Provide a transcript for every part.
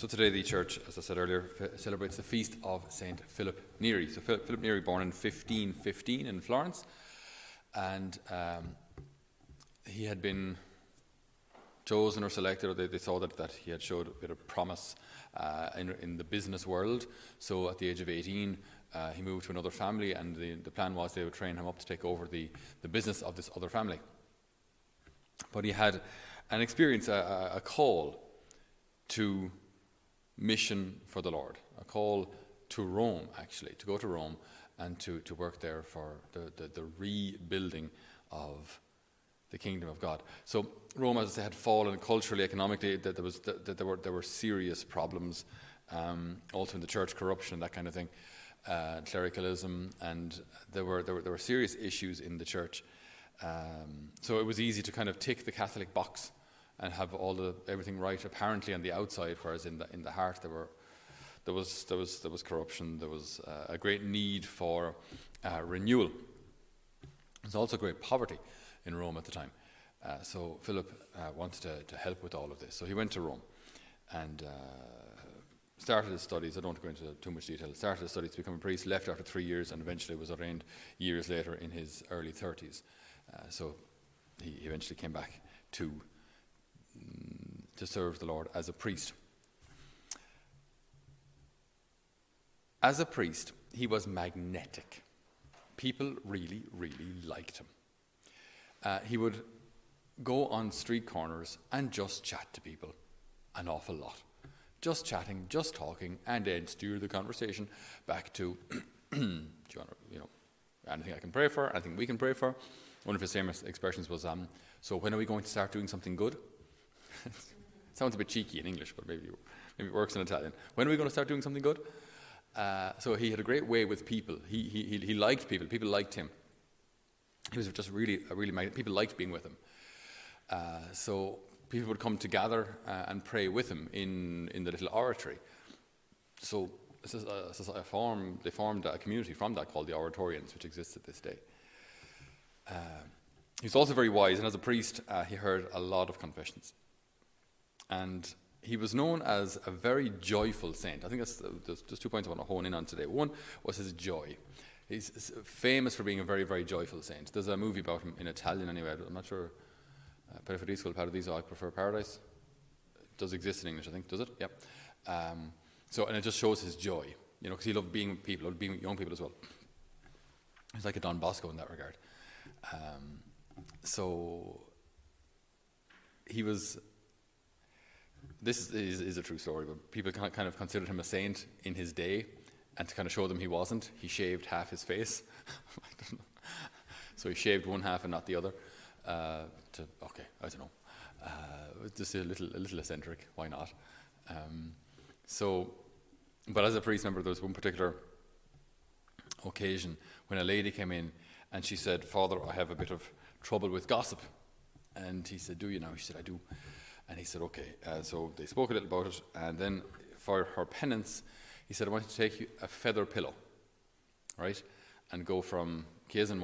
So today the church, as I said earlier, celebrates the feast of Saint Philip Neri. So Philip, Philip Neri, born in 1515 in Florence, and um, he had been chosen or selected, or they, they saw that, that he had showed a bit of promise uh, in, in the business world. So at the age of 18, uh, he moved to another family, and the, the plan was they would train him up to take over the, the business of this other family. But he had an experience, a, a call to mission for the Lord, a call to Rome, actually, to go to Rome and to, to work there for the, the, the rebuilding of the kingdom of God. So Rome, as I said, had fallen culturally, economically. That there was that, there were there were serious problems, um, also in the church, corruption, that kind of thing, uh, clericalism, and there were, there were there were serious issues in the church. Um, so it was easy to kind of tick the Catholic box and have all the everything right apparently on the outside, whereas in the in the heart there were there was there was there was corruption. There was uh, a great need for uh, renewal. There's also great poverty in Rome at the time. Uh, so Philip uh, wanted to, to help with all of this. So he went to Rome and uh, started his studies. I don't go into too much detail. Started his studies to become a priest, left after three years, and eventually was ordained years later in his early 30s. Uh, so he eventually came back to to serve the Lord as a priest. As a priest, he was magnetic. People really, really liked him. Uh, he would go on street corners and just chat to people an awful lot. Just chatting, just talking, and then steer the conversation back to, do you want to, you know, anything I can pray for, anything we can pray for. One of his famous expressions was, um, so when are we going to start doing something good? Sounds a bit cheeky in English, but maybe, maybe it works in Italian. When are we going to start doing something good? Uh, so he had a great way with people. He, he, he liked people. People liked him. He was just really, really, people liked being with him. Uh, so people would come to gather uh, and pray with him in, in the little oratory. So this is a, a form, they formed a community from that called the Oratorians, which exists at this day. Uh, he was also very wise, and as a priest, uh, he heard a lot of confessions. And he was known as a very joyful saint. I think that's there's, two points I want to hone in on today. One was his joy. He's famous for being a very, very joyful saint. There's a movie about him in Italian anyway. I'm not sure. Uh, Paradiso, I prefer paradise. It does exist in English, I think. Does it? Yep. Um, so, and it just shows his joy, you know, because he loved being with people, loved being with young people as well. He's like a Don Bosco in that regard. Um, so, he was this is, is, a true story, but people kind of considered him a saint in his day, and to kind of show them he wasn't, he shaved half his face. so he shaved one half and not the other. Uh, to okay, I don't know, uh, just a little, a little eccentric. Why not? Um, so, but as a priest member, there was one particular occasion when a lady came in and she said, "Father, I have a bit of trouble with gossip," and he said, "Do you now?" She said, "I do." And he said, okay. Uh, so they spoke a little about it. And then for her penance, he said, I want you to take a feather pillow, right? And go from Chiesa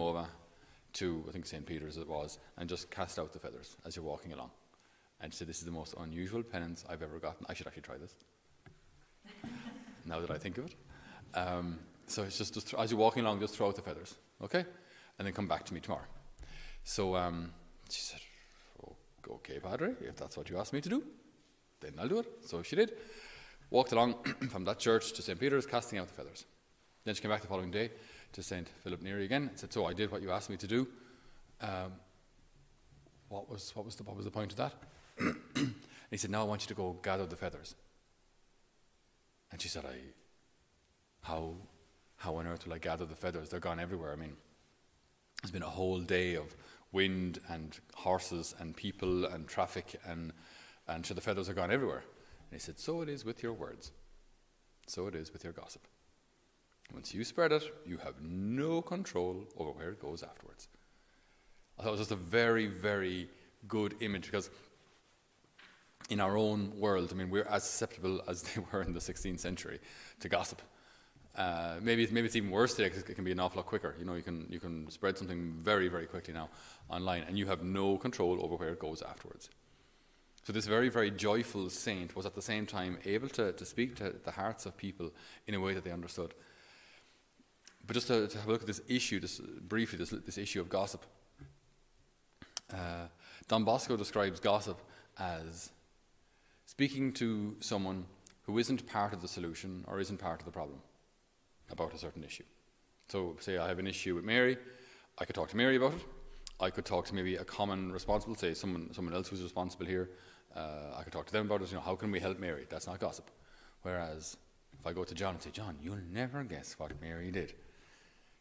to, I think, St. Peter's it was, and just cast out the feathers as you're walking along. And she said, This is the most unusual penance I've ever gotten. I should actually try this. now that I think of it. Um, so it's just, just, as you're walking along, just throw out the feathers, okay? And then come back to me tomorrow. So um, she said, okay, Padre, if that's what you asked me to do, then I'll do it. So she did. Walked along from that church to St. Peter's, casting out the feathers. Then she came back the following day to St. Philip Neri again and said, So I did what you asked me to do. Um, what, was, what, was the, what was the point of that? and he said, Now I want you to go gather the feathers. And she said, I, how, how on earth will I gather the feathers? They're gone everywhere. I mean, it's been a whole day of wind and horses and people and traffic, and, and so the feathers are gone everywhere. And he said, So it is with your words. So it is with your gossip. Once you spread it, you have no control over where it goes afterwards. I thought it was just a very, very good image because in our own world, I mean, we're as susceptible as they were in the 16th century to gossip. Uh, maybe, maybe it's even worse today because it can be an awful lot quicker. You know, you can, you can spread something very, very quickly now online, and you have no control over where it goes afterwards. So, this very, very joyful saint was at the same time able to, to speak to the hearts of people in a way that they understood. But just to, to have a look at this issue, this, briefly, this, this issue of gossip. Uh, Don Bosco describes gossip as speaking to someone who isn't part of the solution or isn't part of the problem about a certain issue. So, say I have an issue with Mary, I could talk to Mary about it. I could talk to maybe a common responsible, say someone, someone else who's responsible here. Uh, I could talk to them about it. You know, how can we help Mary? That's not gossip. Whereas if I go to John and say, John, you'll never guess what Mary did.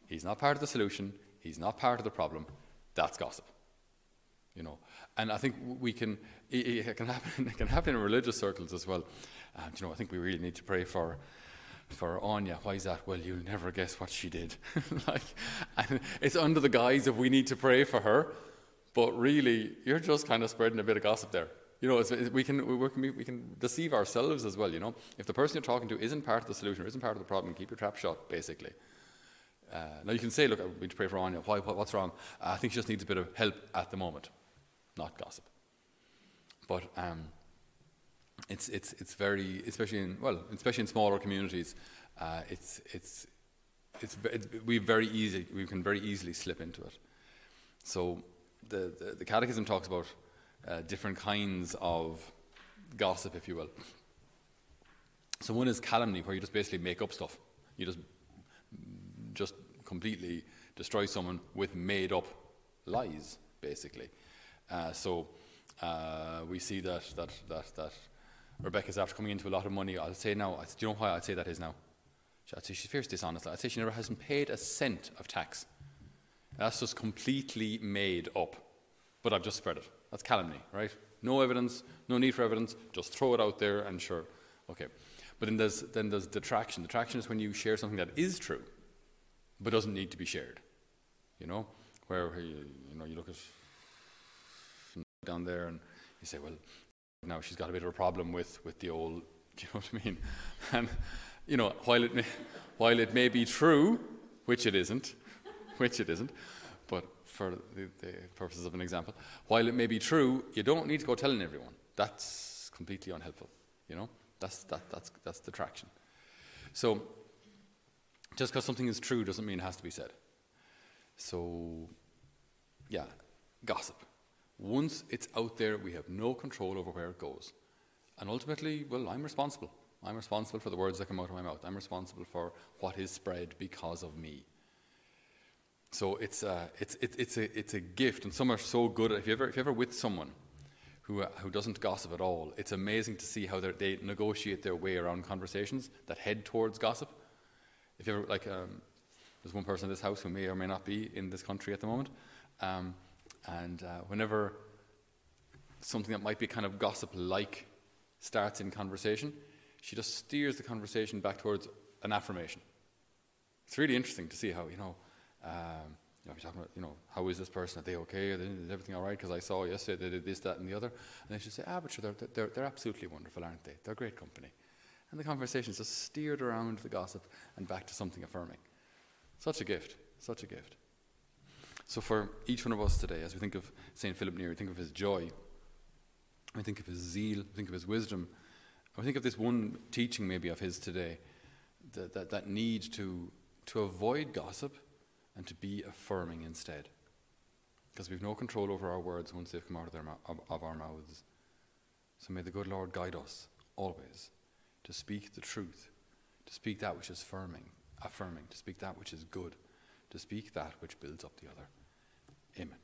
He's not part of the solution. He's not part of the problem. That's gossip. You know, and I think we can. It, it can happen. It can happen in religious circles as well. Um, you know, I think we really need to pray for for Anya. Why is that? Well, you'll never guess what she did. like, and it's under the guise of we need to pray for her, but really, you're just kind of spreading a bit of gossip there. You know, we can, we, can, we can deceive ourselves as well, you know. If the person you're talking to isn't part of the solution or isn't part of the problem, keep your trap shut, basically. Uh, now, you can say, look, we need to pray for Anya. Why, what's wrong? Uh, I think she just needs a bit of help at the moment, not gossip. But um, it's, it's, it's very, especially in, well, especially in smaller communities, uh, it's, it's, it's, it's, we very easy, we can very easily slip into it. So the, the, the Catechism talks about uh, different kinds of gossip, if you will. So one is calumny, where you just basically make up stuff. You just, just completely destroy someone with made up lies, basically. Uh, so uh, we see that, that, that, that Rebecca's after coming into a lot of money. I'll say now, do you know why I'd say that is now? I'd say she's fierce dishonest. I'd say she never hasn't paid a cent of tax. That's just completely made up. But I've just spread it. That's calumny, right? No evidence, no need for evidence, just throw it out there and sure. Okay. But then there's, then there's detraction. Detraction is when you share something that is true, but doesn't need to be shared. You know? Where you, you know, you look at down there and you say, well, now she's got a bit of a problem with, with the old, do you know what I mean? And, you know, while it may, while it may be true, which it isn't, which it isn't, but for the, the, purposes of an example, while it may be true, you don't need to go telling everyone. That's completely unhelpful, you know? That's, that, that's, that's detraction. So, just because something is true doesn't mean it has to be said. So, yeah, gossip. Once it's out there, we have no control over where it goes. And ultimately, well, I'm responsible. I'm responsible for the words that come out of my mouth. I'm responsible for what is spread because of me. So it's a, it's, it, it's, a, it's a gift, and some are so good. If, you ever, if you're ever with someone who, uh, who doesn't gossip at all, it's amazing to see how they negotiate their way around conversations that head towards gossip. If you ever, like, um, there's one person in this house who may or may not be in this country at the moment. Um, and uh, whenever something that might be kind of gossip like starts in conversation, she just steers the conversation back towards an affirmation. It's really interesting to see how, you know, um, you know, you're talking about, you know, how is this person? Are they okay? Is everything all right? Because I saw yesterday they did this, that, and the other. And then she say, ah, but sure, they're, they're, they're absolutely wonderful, aren't they? They're great company. And the conversation just steered around the gossip and back to something affirming. Such a gift. Such a gift. So, for each one of us today, as we think of St. Philip Neri, we think of his joy, we think of his zeal, we think of his wisdom, we think of this one teaching maybe of his today that, that, that need to, to avoid gossip and to be affirming instead. Because we've no control over our words once they've come out of, their, of, of our mouths. So may the good Lord guide us always to speak the truth, to speak that which is affirming, affirming, to speak that which is good to speak that which builds up the other. Amen.